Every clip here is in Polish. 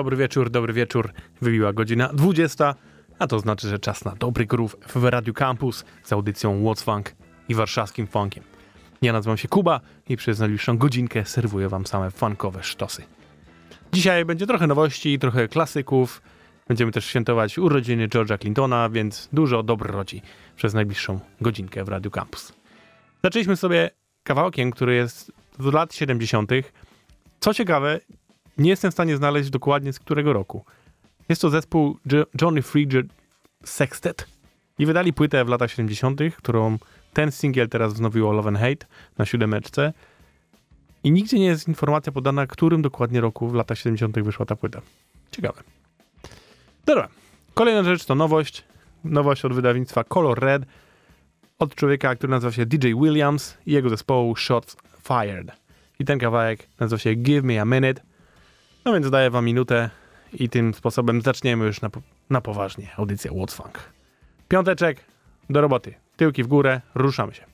Dobry wieczór, dobry wieczór. Wybiła godzina 20, a to znaczy, że czas na dobry groove w Radio Campus z audycją What's Funk i warszawskim funkiem. Ja nazywam się Kuba i przez najbliższą godzinkę serwuję wam same funkowe sztosy. Dzisiaj będzie trochę nowości, trochę klasyków. Będziemy też świętować urodziny George'a Clintona, więc dużo dobroci przez najbliższą godzinkę w Radio Campus. Zaczęliśmy sobie kawałkiem, który jest z lat 70. Co ciekawe, nie jestem w stanie znaleźć dokładnie z którego roku. Jest to zespół Johnny Frigid Sextet i wydali płytę w latach 70., którą ten singiel teraz wznowiło Love and Hate na siódemeczce. I nigdzie nie jest informacja podana, którym dokładnie roku w latach 70. wyszła ta płyta. Ciekawe. Dobra. Kolejna rzecz to nowość. Nowość od wydawnictwa Color Red. Od człowieka, który nazywa się DJ Williams i jego zespołu Shots Fired. I ten kawałek nazywa się Give Me a Minute. No więc daję wam minutę i tym sposobem zaczniemy już na, na poważnie audycję What's Funk. Piąteczek, do roboty. Tyłki w górę, ruszamy się.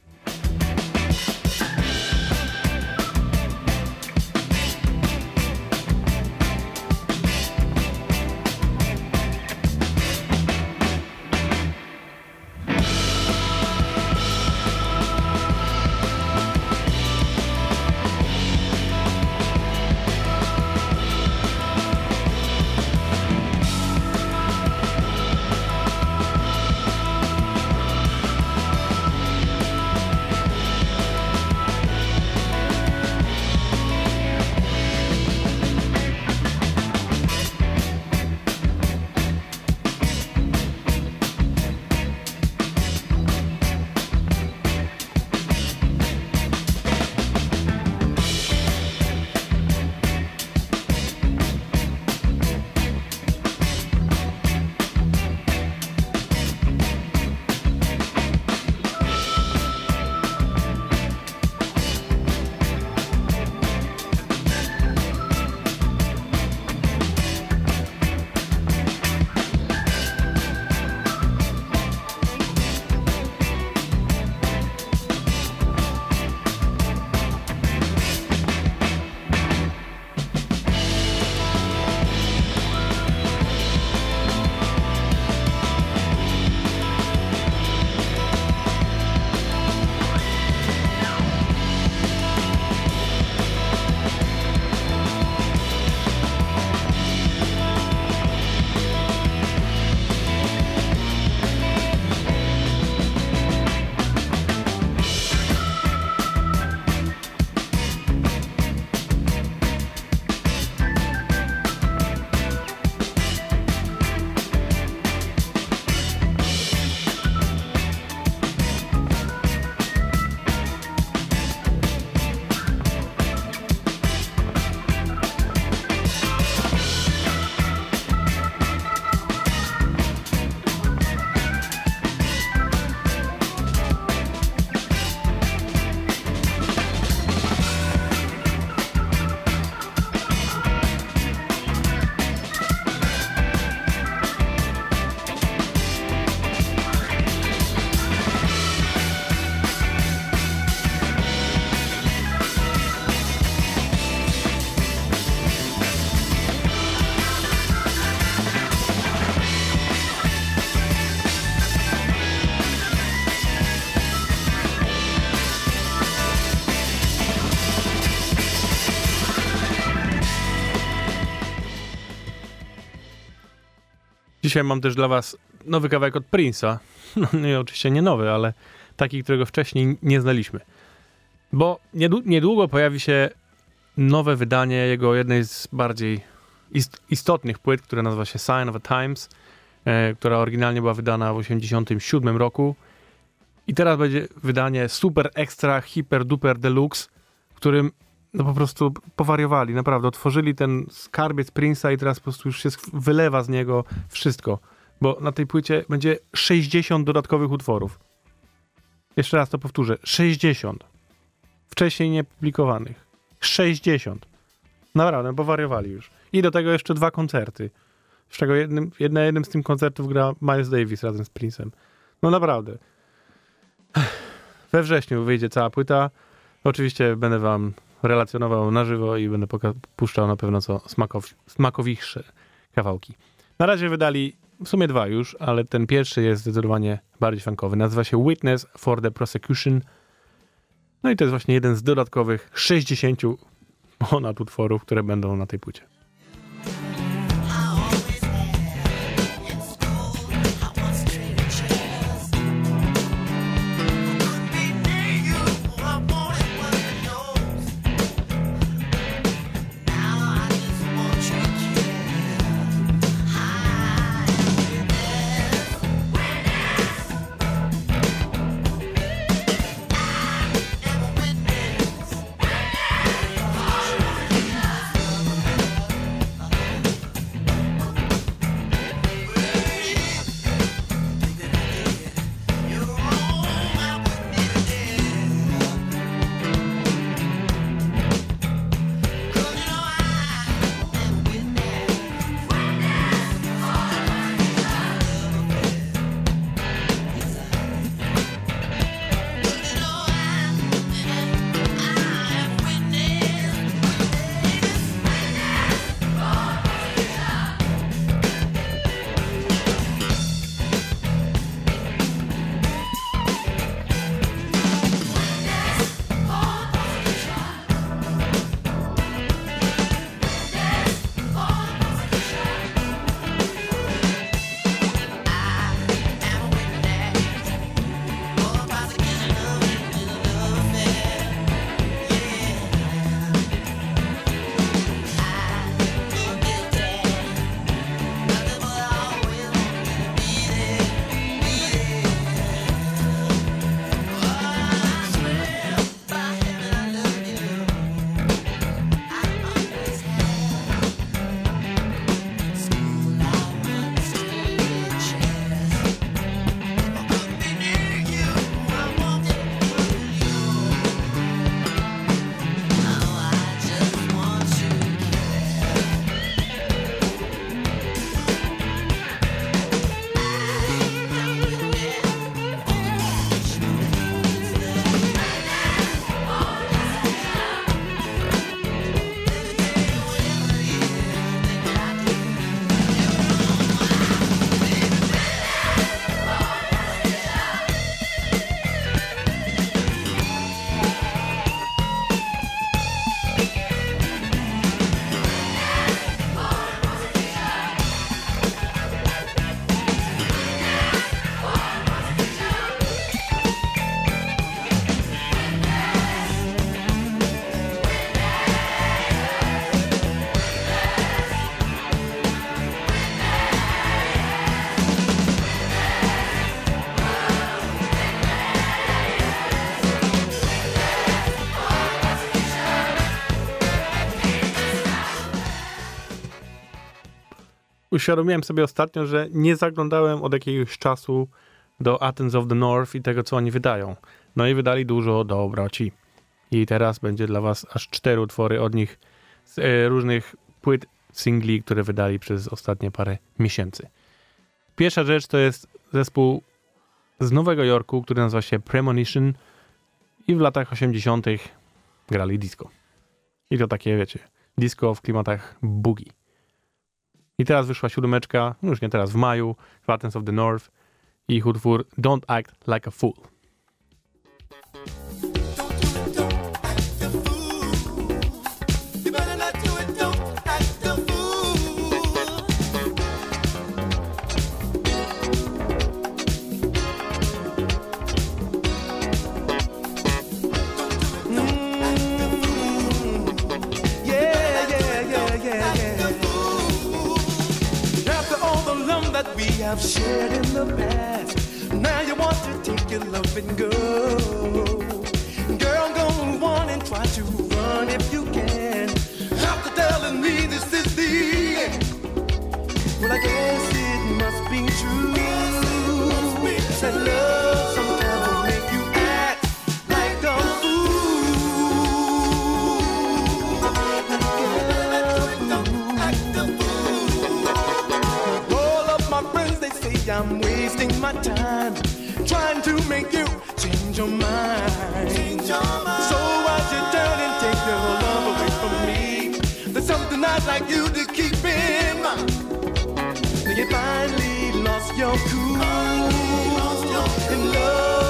Dzisiaj mam też dla was nowy kawałek od Prince'a. No nie, oczywiście nie nowy, ale taki, którego wcześniej nie znaliśmy. Bo niedługo pojawi się nowe wydanie jego jednej z bardziej istotnych płyt, która nazywa się Sign of the Times, e, która oryginalnie była wydana w 1987 roku. I teraz będzie wydanie super extra, hiper duper deluxe, w którym no po prostu powariowali, naprawdę. Otworzyli ten skarbiec Prince'a i teraz po prostu już się wylewa z niego wszystko. Bo na tej płycie będzie 60 dodatkowych utworów. Jeszcze raz to powtórzę. 60. Wcześniej niepublikowanych. 60. Naprawdę, powariowali już. I do tego jeszcze dwa koncerty. Z czego jednym, jednym z tych koncertów gra Miles Davis razem z Prince'em. No naprawdę. We wrześniu wyjdzie cała płyta. Oczywiście będę wam relacjonował na żywo i będę puszczał na pewno co smakow smakowichsze kawałki. Na razie wydali w sumie dwa już, ale ten pierwszy jest zdecydowanie bardziej funkowy. Nazywa się Witness for the Prosecution. No i to jest właśnie jeden z dodatkowych 60 ponad utworów, które będą na tej płycie. Uświadomiłem sobie ostatnio, że nie zaglądałem od jakiegoś czasu do Athens of the North i tego, co oni wydają. No i wydali dużo dobroci. I teraz będzie dla was aż cztery utwory od nich z e, różnych płyt singli, które wydali przez ostatnie parę miesięcy. Pierwsza rzecz to jest zespół z Nowego Jorku, który nazywa się Premonition i w latach 80. grali disco. I to takie, wiecie, disco w klimatach boogie. I teraz wyszła siódemeczka, no już nie teraz, w maju, Latens of the North i ich utwór Don't Act Like a Fool. I've shared in the past. Now you want to take your love and go. Girl, go on and try to run if you can. After telling me this is the end, well, I guess it must be true. That love I'm wasting my time trying to make you change your mind. So why'd you turn and take your love away from me? There's something I'd like you to keep in mind. You finally lost your cool. And love this time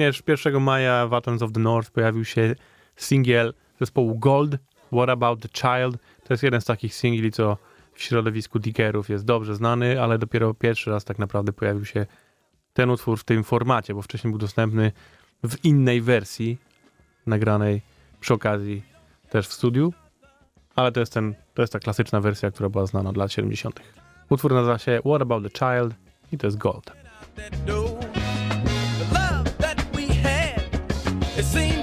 Również 1 maja w Atoms of the North pojawił się singiel zespołu Gold, What About the Child. To jest jeden z takich singli, co w środowisku diggerów jest dobrze znany, ale dopiero pierwszy raz tak naprawdę pojawił się ten utwór w tym formacie, bo wcześniej był dostępny w innej wersji, nagranej przy okazji też w studiu, ale to jest, ten, to jest ta klasyczna wersja, która była znana od lat 70. Utwór nazywa się What About the Child i to jest Gold. It seems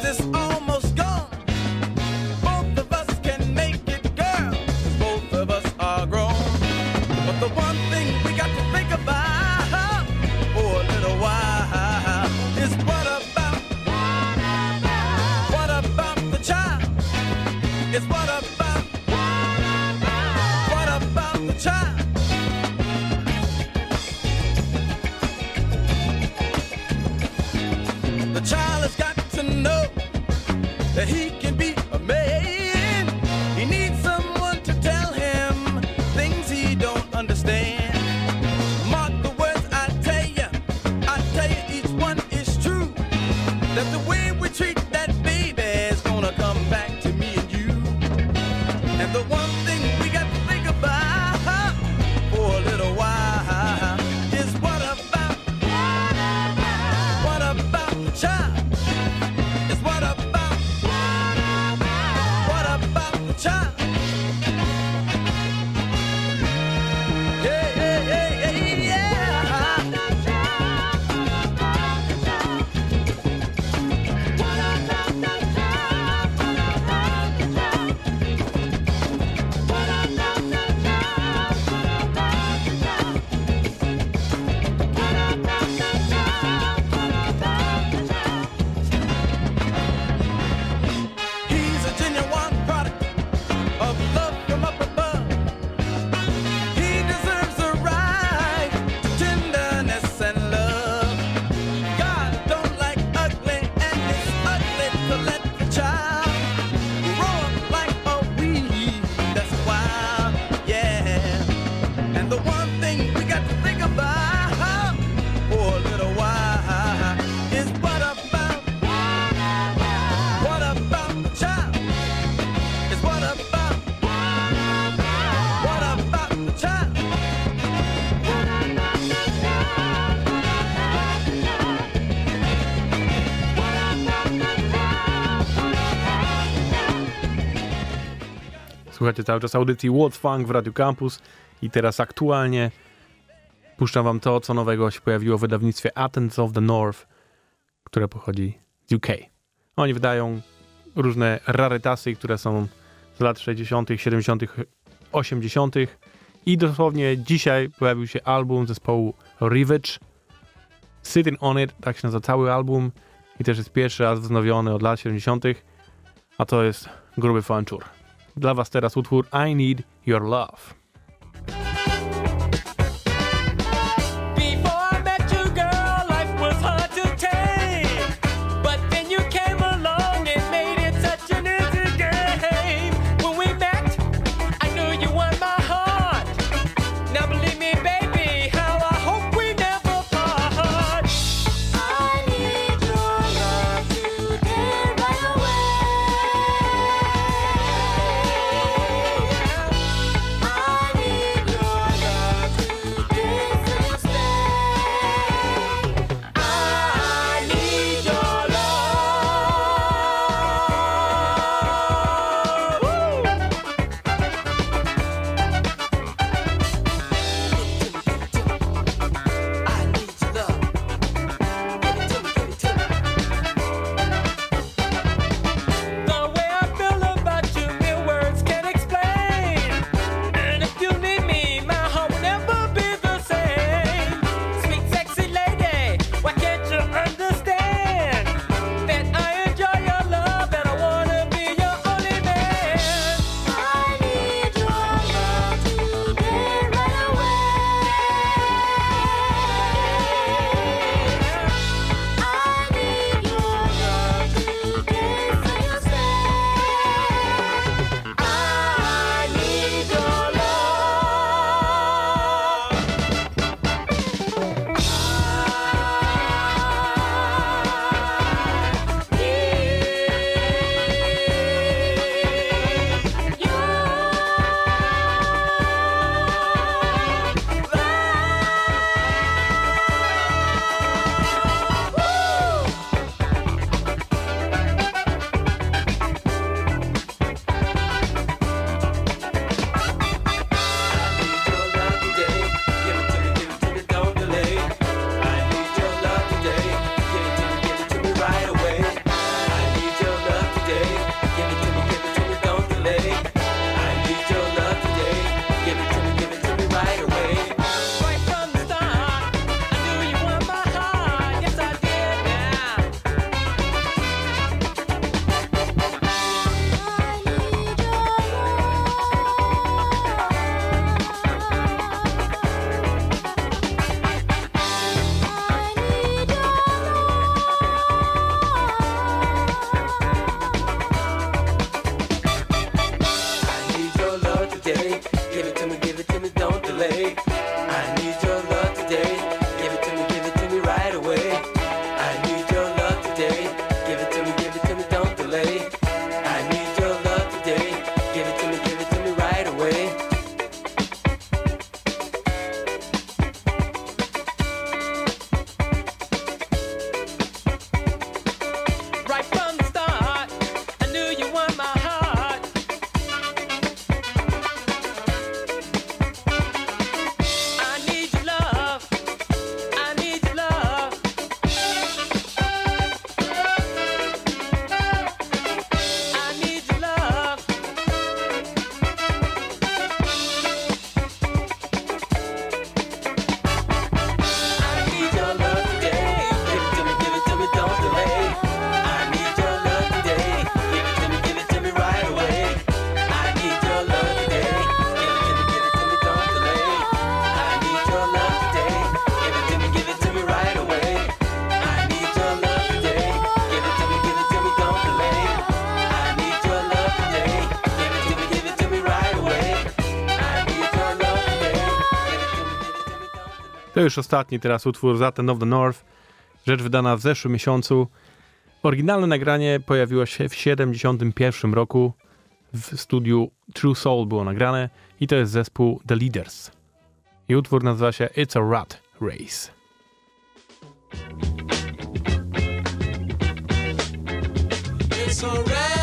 Słuchajcie cały czas audycji What Funk w Radio Campus i teraz aktualnie puszczam wam to, co nowego się pojawiło w wydawnictwie Athens of the North, które pochodzi z UK. Oni wydają różne rarytasy, które są z lat 60., 70., 80. I dosłownie dzisiaj pojawił się album zespołu Rivage. Sitting on it, tak się nazywa cały album. I też jest pierwszy raz wznowiony od lat 70. A to jest gruby fanczur. Dla Was teraz utwór I Need Your Love. już ostatni teraz utwór Zaten of the North, rzecz wydana w zeszłym miesiącu. Oryginalne nagranie pojawiło się w 1971 roku w studiu True Soul było nagrane i to jest zespół The Leaders. I utwór nazywa się It's a Rat Race. It's a rat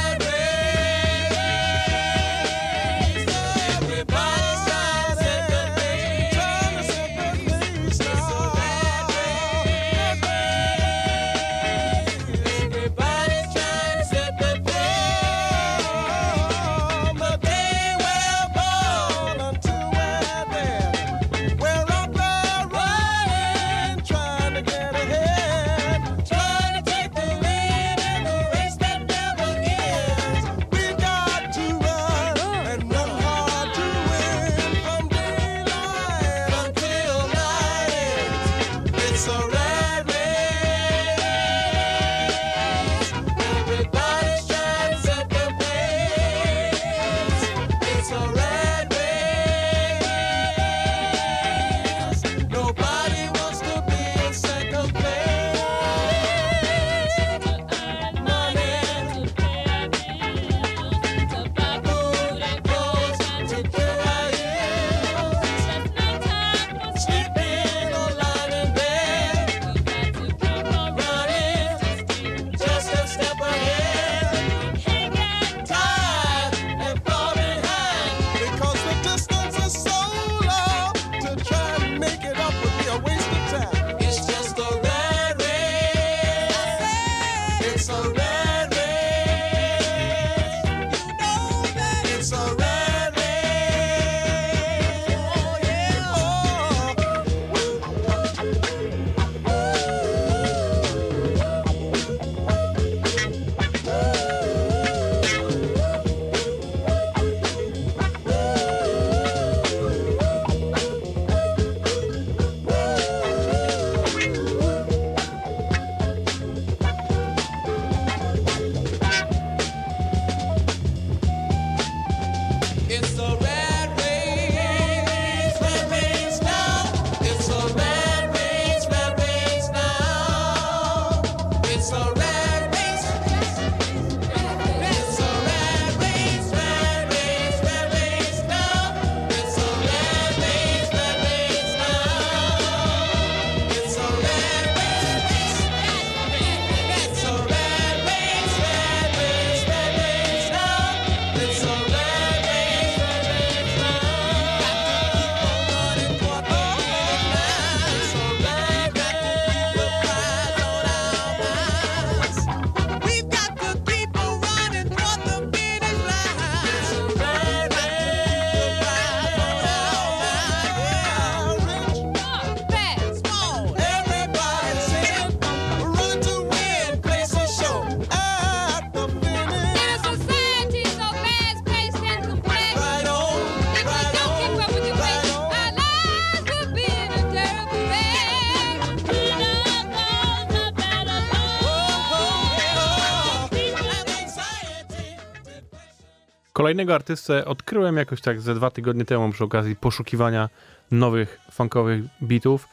Kolejnego artystę odkryłem jakoś tak ze dwa tygodnie temu przy okazji poszukiwania nowych funkowych beatów.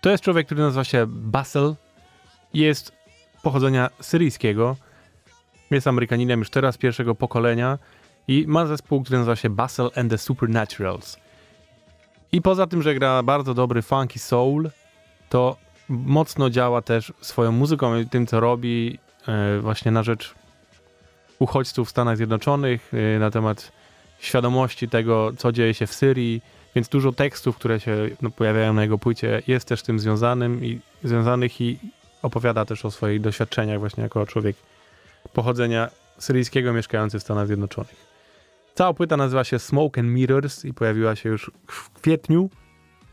To jest człowiek, który nazywa się Bassel. Jest pochodzenia syryjskiego. Jest Amerykaninem już teraz pierwszego pokolenia i ma zespół, który nazywa się Bassel and the Supernaturals. I poza tym, że gra bardzo dobry funky soul, to mocno działa też swoją muzyką i tym, co robi e, właśnie na rzecz uchodźców w Stanach Zjednoczonych, e, na temat świadomości tego, co dzieje się w Syrii, więc dużo tekstów, które się no, pojawiają na jego płycie, jest też tym związanym i związanych i opowiada też o swoich doświadczeniach właśnie jako człowiek pochodzenia syryjskiego mieszkający w Stanach Zjednoczonych. Cała płyta nazywa się Smoke and Mirrors i pojawiła się już w kwietniu,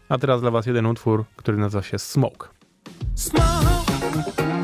a teraz dla was jeden utwór, który nazywa się Smoke. Smoke.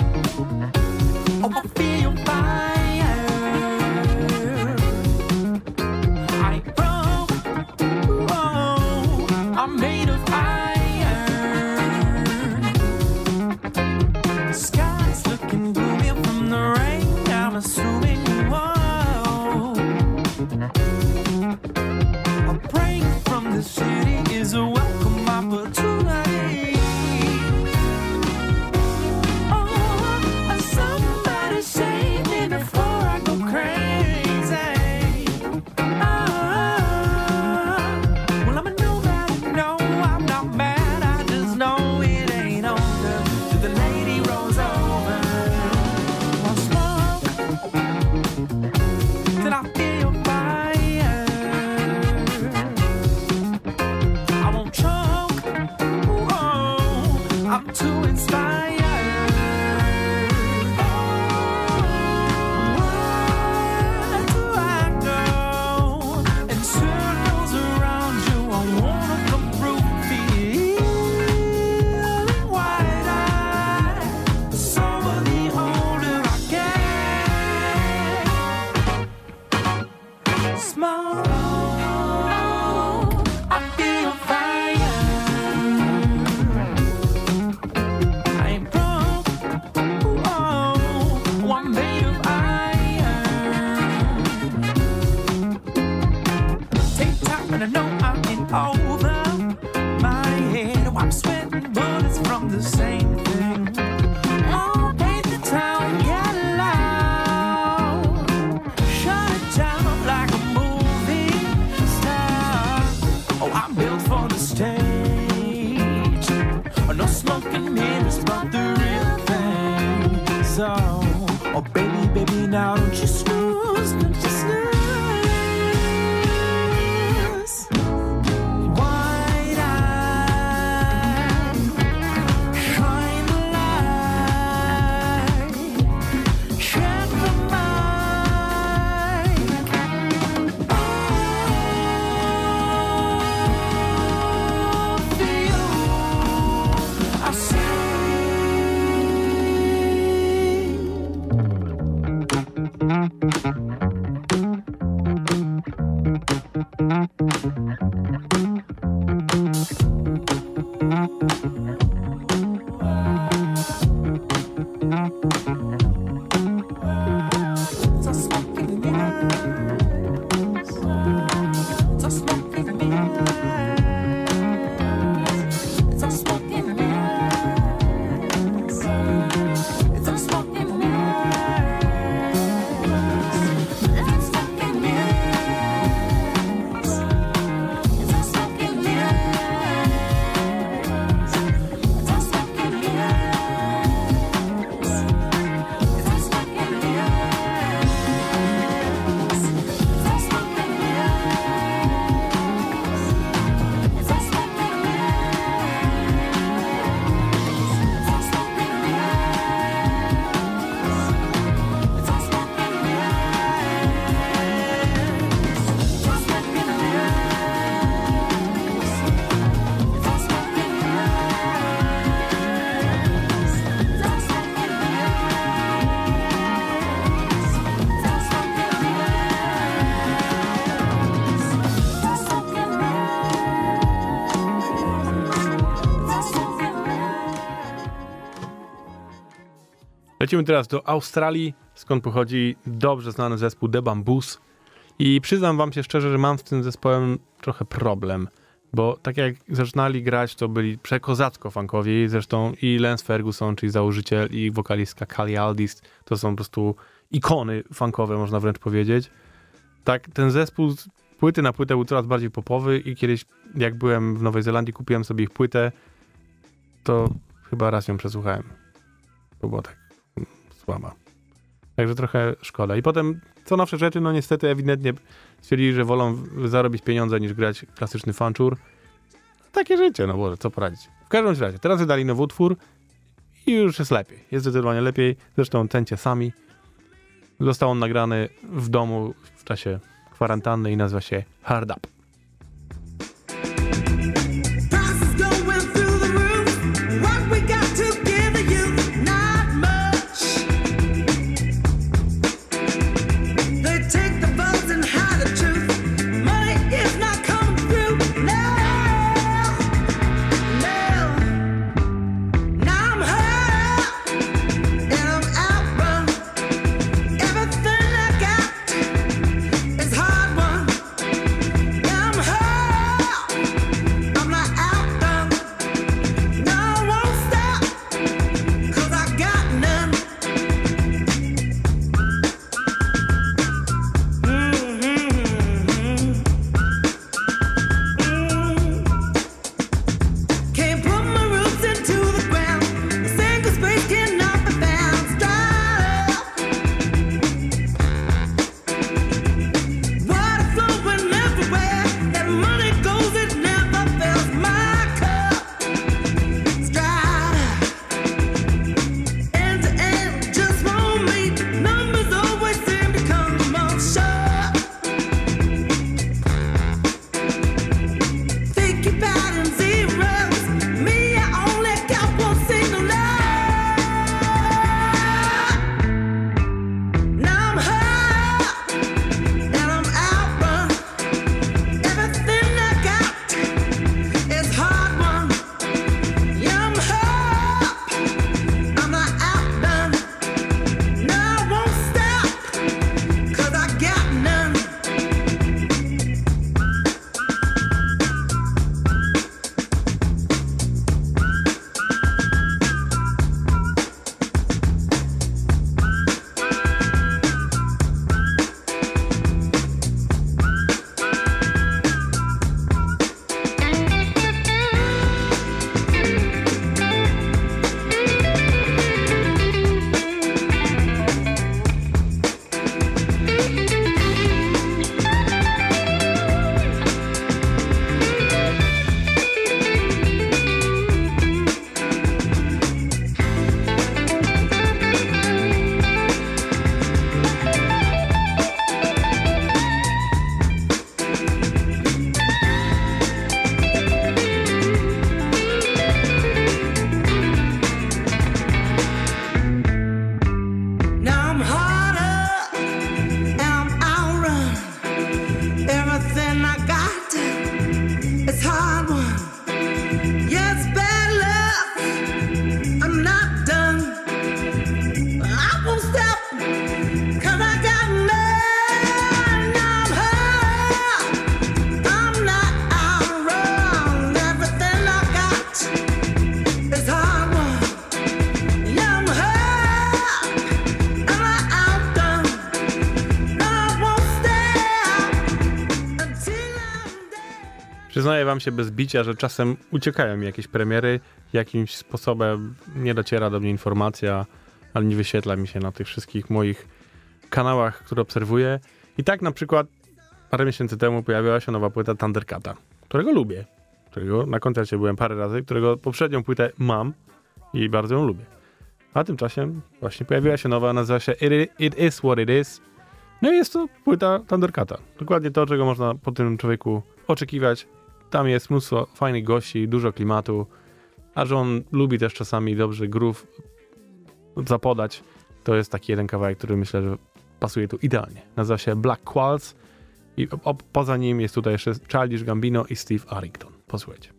Lecimy teraz do Australii, skąd pochodzi dobrze znany zespół The Bamboos. I przyznam wam się szczerze, że mam z tym zespołem trochę problem, bo tak jak zaczynali grać, to byli przekozacko funkowi, zresztą i Lance Ferguson, czyli założyciel i wokalistka Kali Aldis, to są po prostu ikony funkowe, można wręcz powiedzieć. Tak, ten zespół z płyty na płytę był coraz bardziej popowy i kiedyś, jak byłem w Nowej Zelandii, kupiłem sobie ich płytę, to chyba raz ją przesłuchałem. Bo była tak Także trochę szkoda. I potem co nowsze rzeczy, no niestety ewidentnie stwierdzili, że wolą zarobić pieniądze niż grać klasyczny fanczur. Takie życie, no Boże, co poradzić. W każdym razie, teraz wydali nowy utwór i już jest lepiej. Jest zdecydowanie lepiej. Zresztą tencie sami. Został on nagrany w domu w czasie kwarantanny i nazywa się Hard Up. Wam się bez bicia, że czasem uciekają mi jakieś premiery, jakimś sposobem nie dociera do mnie informacja, ale nie wyświetla mi się na tych wszystkich moich kanałach, które obserwuję. I tak na przykład parę miesięcy temu pojawiła się nowa płyta Thundercata, którego lubię, którego na koncercie byłem parę razy, którego poprzednią płytę mam i bardzo ją lubię. A tymczasem właśnie pojawiła się nowa, nazywa się It Is What It Is. No i jest to płyta Thundercata. Dokładnie to, czego można po tym człowieku oczekiwać. Tam jest mnóstwo fajnych gości, dużo klimatu, a że on lubi też czasami dobrze groove zapodać, to jest taki jeden kawałek, który myślę, że pasuje tu idealnie. Nazywa się Black Qualls i poza nim jest tutaj jeszcze Childish Gambino i Steve Arrington. Posłuchajcie.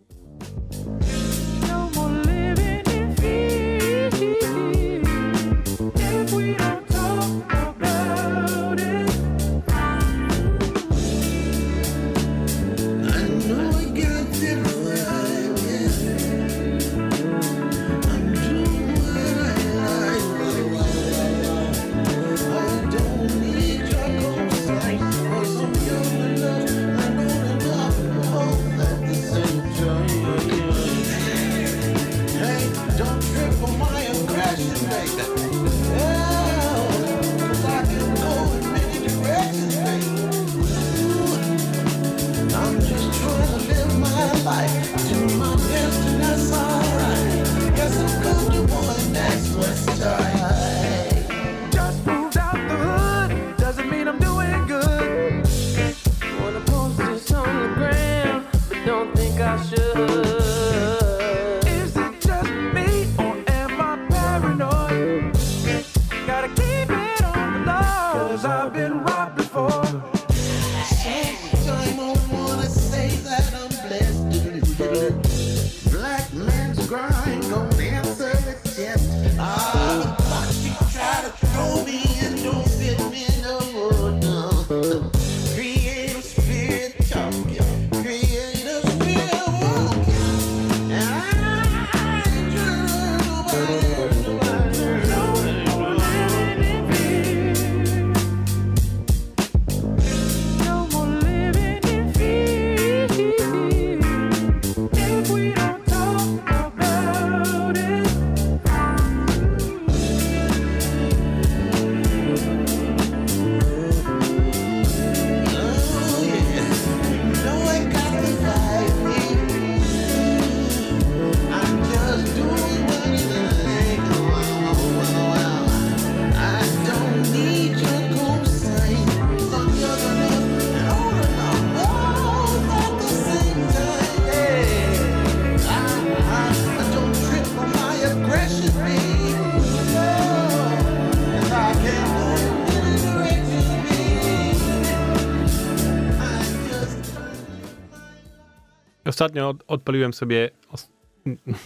Ostatnio odpaliłem sobie os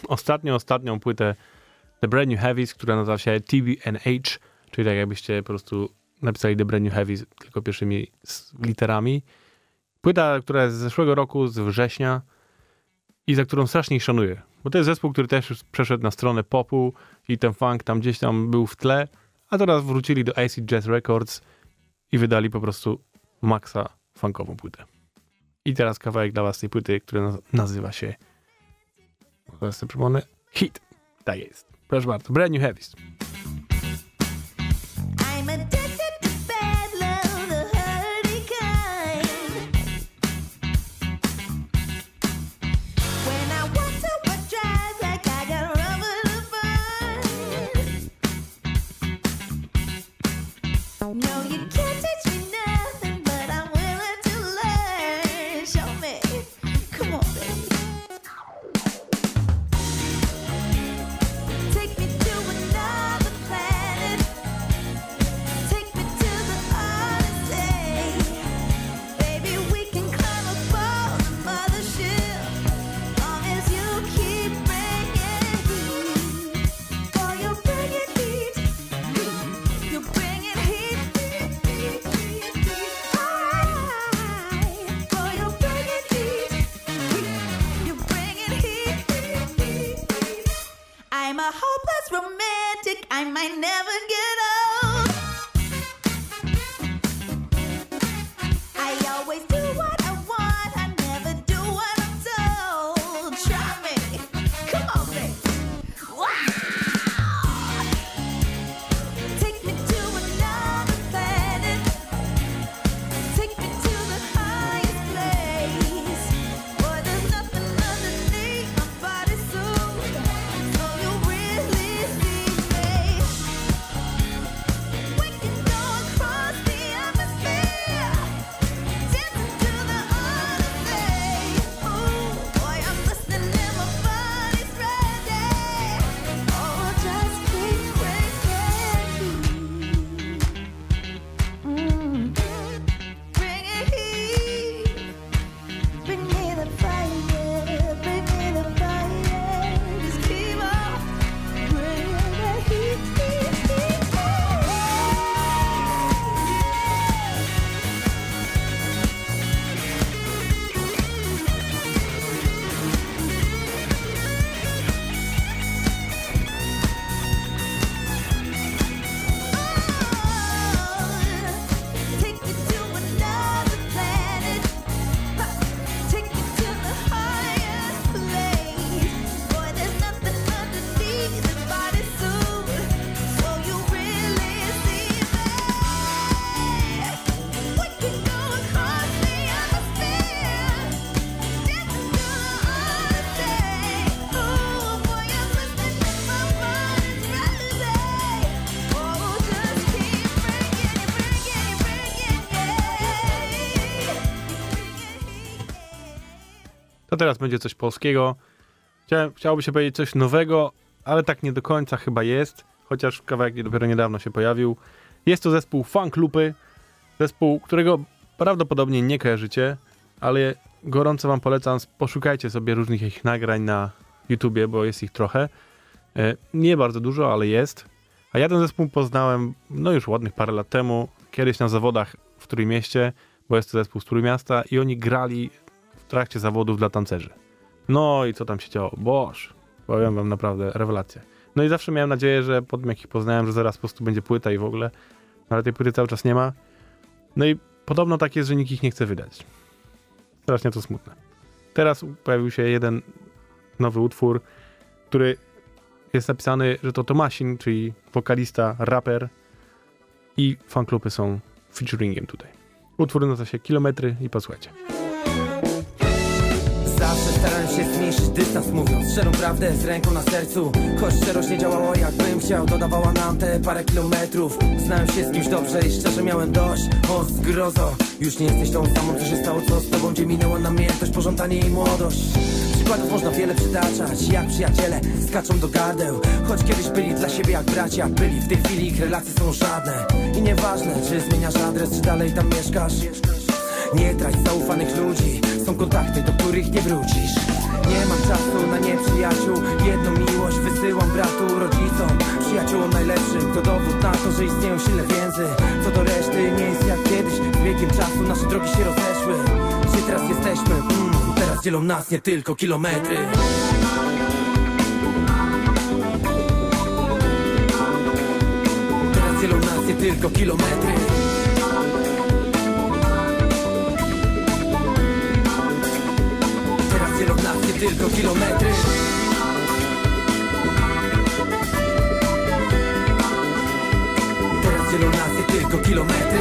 ostatnią, ostatnią płytę The Brand New Heavies, która nazywa się TBNH, czyli tak jakbyście po prostu napisali The Brand New Heavies tylko pierwszymi literami. Płyta, która jest z zeszłego roku, z września i za którą strasznie ich szanuję. Bo to jest zespół, który też przeszedł na stronę popu i ten funk tam gdzieś tam był w tle, a teraz wrócili do AC Jazz Records i wydali po prostu maksa funkową płytę. I teraz kawałek dla was tej płyty, który nazywa się teraz sobie przypomnę, hit. Tak jest. Proszę bardzo, Brand New Heavies. might never get teraz będzie coś polskiego. Chciałoby się powiedzieć coś nowego, ale tak nie do końca chyba jest, chociaż kawałek dopiero niedawno się pojawił. Jest to zespół Funk Lupy, zespół, którego prawdopodobnie nie kojarzycie, ale gorąco wam polecam, poszukajcie sobie różnych ich nagrań na YouTubie, bo jest ich trochę. E, Nie bardzo dużo, ale jest. A ja ten zespół poznałem, no już ładnych parę lat temu, kiedyś na zawodach w Trójmieście, bo jest to zespół z Trójmiasta i oni grali trakcie zawodów dla tancerzy. No i co tam się działo? Boż, powiem wam naprawdę, rewelacja. No i zawsze miałem nadzieję, że po tym jak ich poznałem, że zaraz po prostu będzie płyta i w ogóle, no ale tej płyty cały czas nie ma. No i podobno tak jest, że nikt ich nie chce wydać. Strasznie to smutne. Teraz pojawił się jeden nowy utwór, który jest napisany, że to Tomasin, czyli wokalista, raper i fanklupy są featuringiem tutaj. Utwór nazywa się Kilometry i posłuchajcie. Starałem się zmniejszyć dystans mówiąc szczerą prawdę z ręką na sercu. Choć szczerość nie działała jakbym chciał Dodawała nam te parę kilometrów. Znałem się z kimś dobrze i szczerze miałem dość. O zgrozo Już nie jesteś tą samą co się stało co z tobą Gdzie minęła namiętność, pożądanie i młodość. Przykładów można wiele przytaczać Jak przyjaciele skaczą do gardeł. Choć kiedyś byli dla siebie jak bracia Byli w tej chwili ich relacje są żadne. I nieważne czy zmieniasz adres czy dalej tam mieszkasz. Nie trać zaufanych ludzi Są kontakty, do których nie wrócisz. Nie mam czasu na nieprzyjaciół. Jedną miłość wysyłam bratu, rodzicom Przyjaciółom najlepszym. To dowód na to, że istnieją silne więzy. Co do reszty nie jest jak kiedyś. Z biegiem czasu nasze drogi się rozeszły. Gdzie teraz jesteśmy? Mm, teraz dzielą nas nie tylko kilometry. Teraz dzielą nas nie tylko kilometry tylko kilometry. Teraz dzielą nas nie tylko kilometry.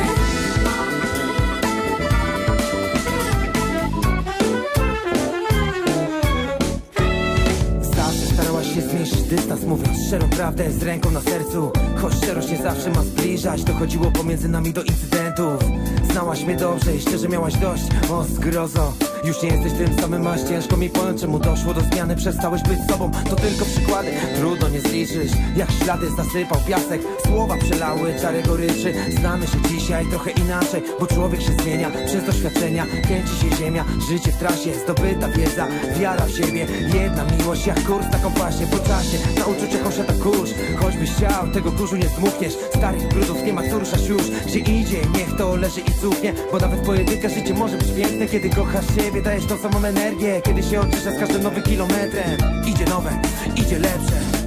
Się zmniejszyć dystans Mówiąc szczerą prawdę z ręką na sercu. Choć szczerość nie zawsze ma zbliżać Dochodziło pomiędzy nami do incydentów. Znałaś mnie dobrze i szczerze miałaś dość. O zgrozo już nie jesteś tym samym, masz ciężko mi pojąć Czemu doszło do zmiany, przestałeś być sobą To tylko przykłady, trudno nie zliczyć Jak ślady zasypał piasek. Słowa przelały czarę goryczy. Znamy się dzisiaj trochę inaczej Bo człowiek się zmienia przez doświadczenia. Kręci się ziemia, życie w trasie Zdobyta wiedza, wiara w siebie. Jedna miłość jak kurs na kompasie. Po czasie na uczuciach osiada kurz. Choćbyś chciał, tego kurzu nie zmuchniesz Starych brudów nie ma co ruszać już. Gdzie idzie, niech to leży i cuchnie Bo nawet pojedynka życie może być piękne Kiedy kochasz siebie, dajesz tą samą energię. Kiedy się oczyszcza z każdym nowym kilometrem Idzie nowe, idzie lepsze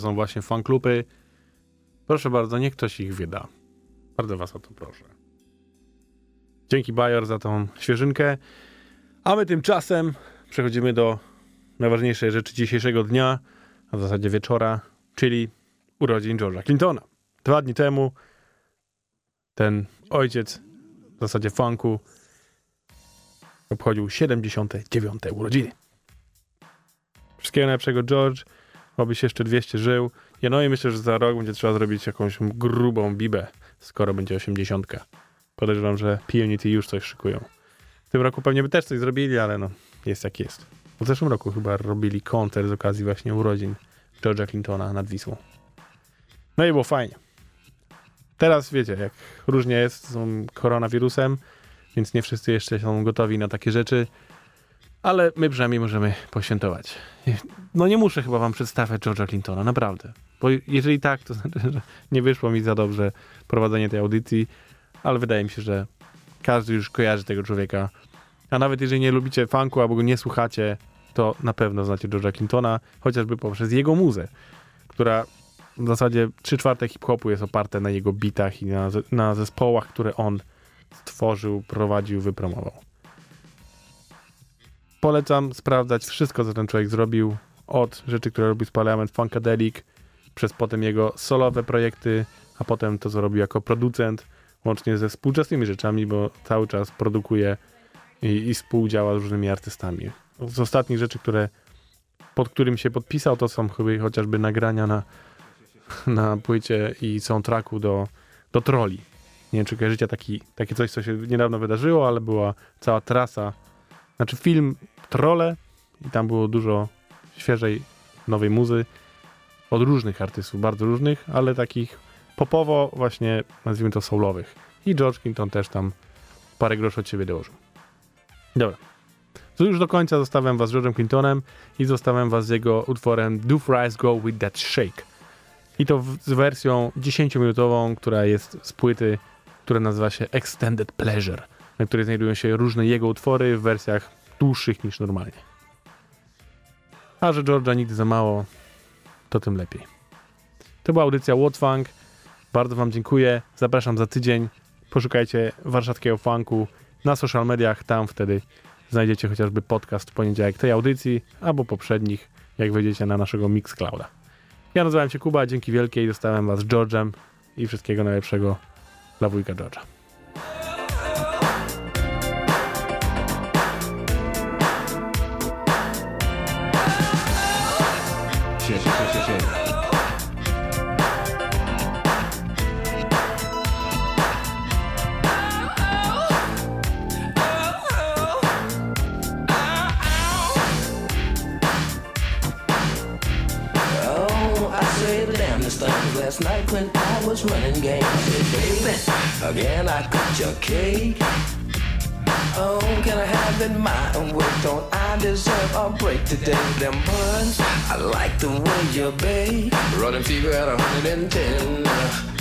Są właśnie fanklupy. Proszę bardzo, niech ktoś ich wyda. Bardzo was o to proszę. Dzięki Bajor za tą świeżynkę. A my tymczasem przechodzimy do najważniejszej rzeczy dzisiejszego dnia, a w zasadzie wieczora, czyli urodzin George'a Clintona. Dwa dni temu ten ojciec w zasadzie funku obchodził 79. urodziny. Wszystkiego najlepszego George, obyś jeszcze 200 żył. Ja no i myślę, że za rok będzie trzeba zrobić jakąś grubą bibę, skoro będzie 80. Podejrzewam, że PNT już coś szykują. W tym roku pewnie by też coś zrobili, ale no, jest jak jest. W zeszłym roku chyba robili koncert z okazji właśnie urodzin George'a Clintona nad Wisłą. No i było fajnie. Teraz wiecie, jak różnie jest z koronawirusem, więc nie wszyscy jeszcze są gotowi na takie rzeczy, ale my przynajmniej możemy poświętować. No nie muszę chyba wam przedstawiać George'a Clintona, naprawdę. Bo jeżeli tak, to znaczy, że nie wyszło mi za dobrze prowadzenie tej audycji, ale wydaje mi się, że każdy już kojarzy tego człowieka. A nawet jeżeli nie lubicie funku albo go nie słuchacie, to na pewno znacie George'a Clintona, chociażby poprzez jego muzę, która w zasadzie 3 czwarte hip-hopu jest oparte na jego bitach i na, na zespołach, które on stworzył, prowadził, wypromował. Polecam sprawdzać wszystko, co ten człowiek zrobił, od rzeczy, które robił z Parliament Funkadelic, przez potem jego solowe projekty, a potem to, co robił jako producent, łącznie ze współczesnymi rzeczami, bo cały czas produkuje i, i współdziała z różnymi artystami. Z ostatnich rzeczy, które pod którym się podpisał, to są chyba chociażby nagrania na, na płycie i soundtracku do, do Troli. Nie wiem, czy kojarzycie taki, takie coś, co się niedawno wydarzyło, ale była cała trasa, znaczy film Trole i tam było dużo świeżej, nowej muzy od różnych artystów, bardzo różnych, ale takich popowo właśnie, nazwijmy to soulowych. I George Clinton też tam parę groszy od siebie dołożył. Dobra. To już do końca zostawiam was z George'em Clintonem i zostawiam was z jego utworem Do Fries Go With That Shake. I to w, z wersją 10-minutową, która jest z płyty, która nazywa się Extended Pleasure, na której znajdują się różne jego utwory w wersjach dłuższych niż normalnie. A że George'a nigdy za mało, to tym lepiej. To była audycja What Funk. Bardzo wam dziękuję. Zapraszam za tydzień. Poszukajcie warszawskiego funku na social mediach. Tam wtedy znajdziecie chociażby podcast w poniedziałek tej audycji albo poprzednich, jak wejdziecie na naszego Mixclouda. Ja nazywam się Kuba, dzięki wielkiej dostałem was z George'em i wszystkiego najlepszego dla wujka George'a. Things last night when I was running game. I said, baby, again I cut your cake. Oh, can I have it my way? Don't I deserve a break today? Them buns, I like the way you bake. Running fever at 110.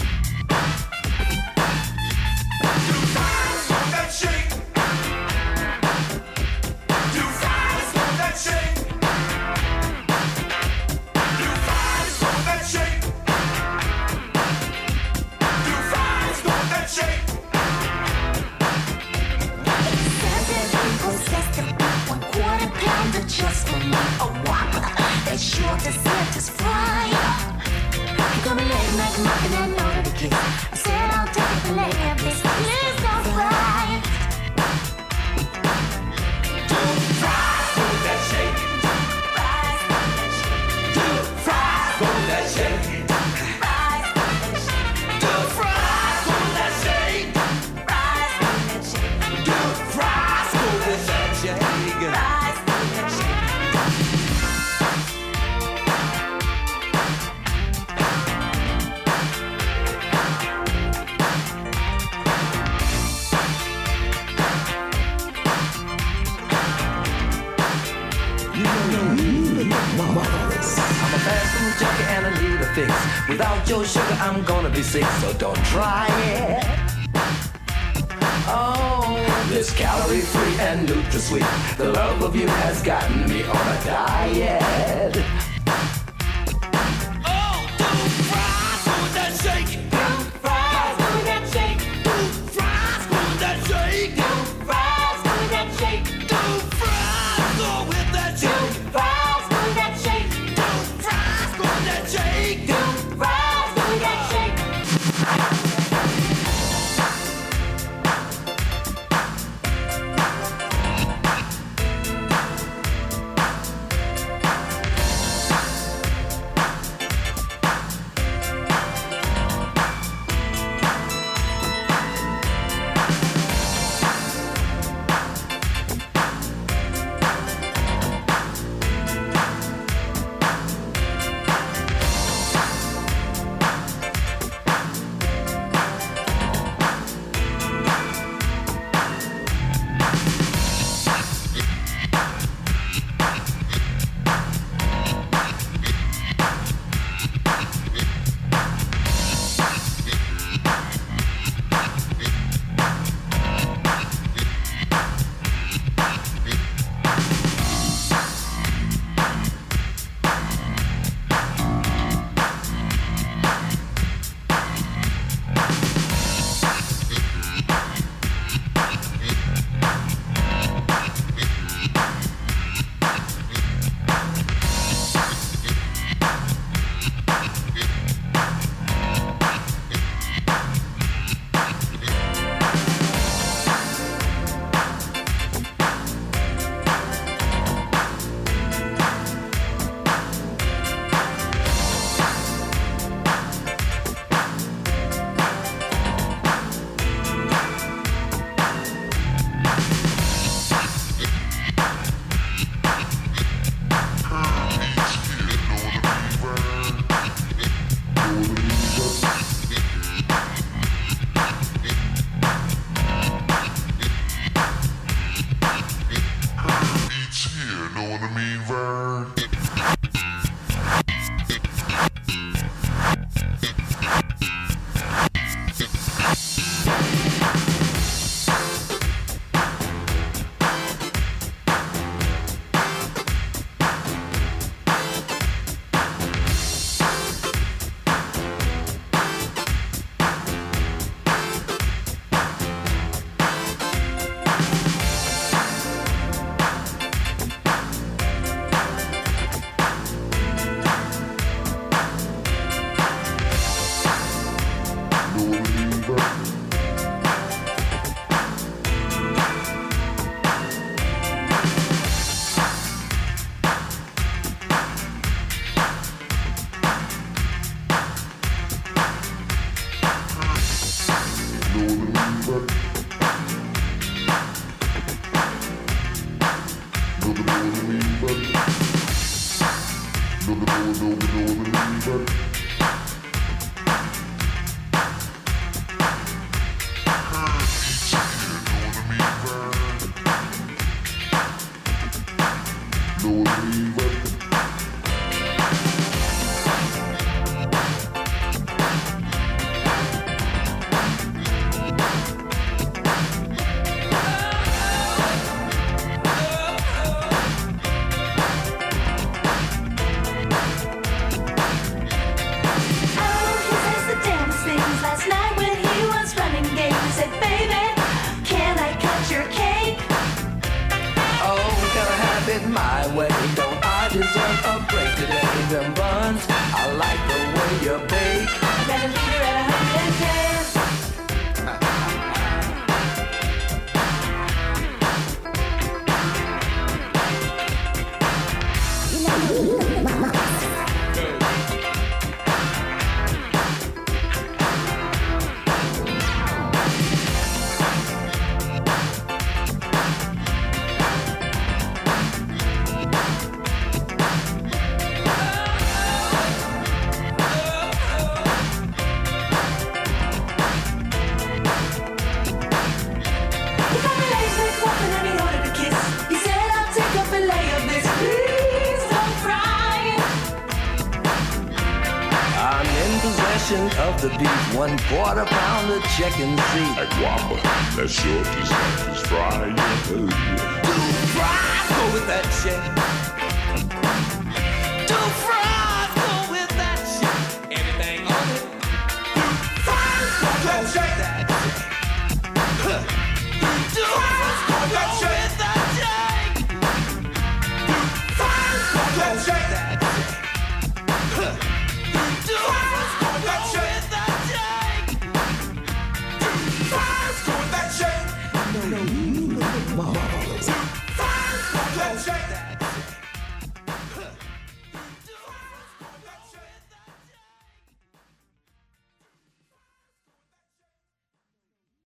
Them buns. I like the way you bake. check and see. I guap, that's your to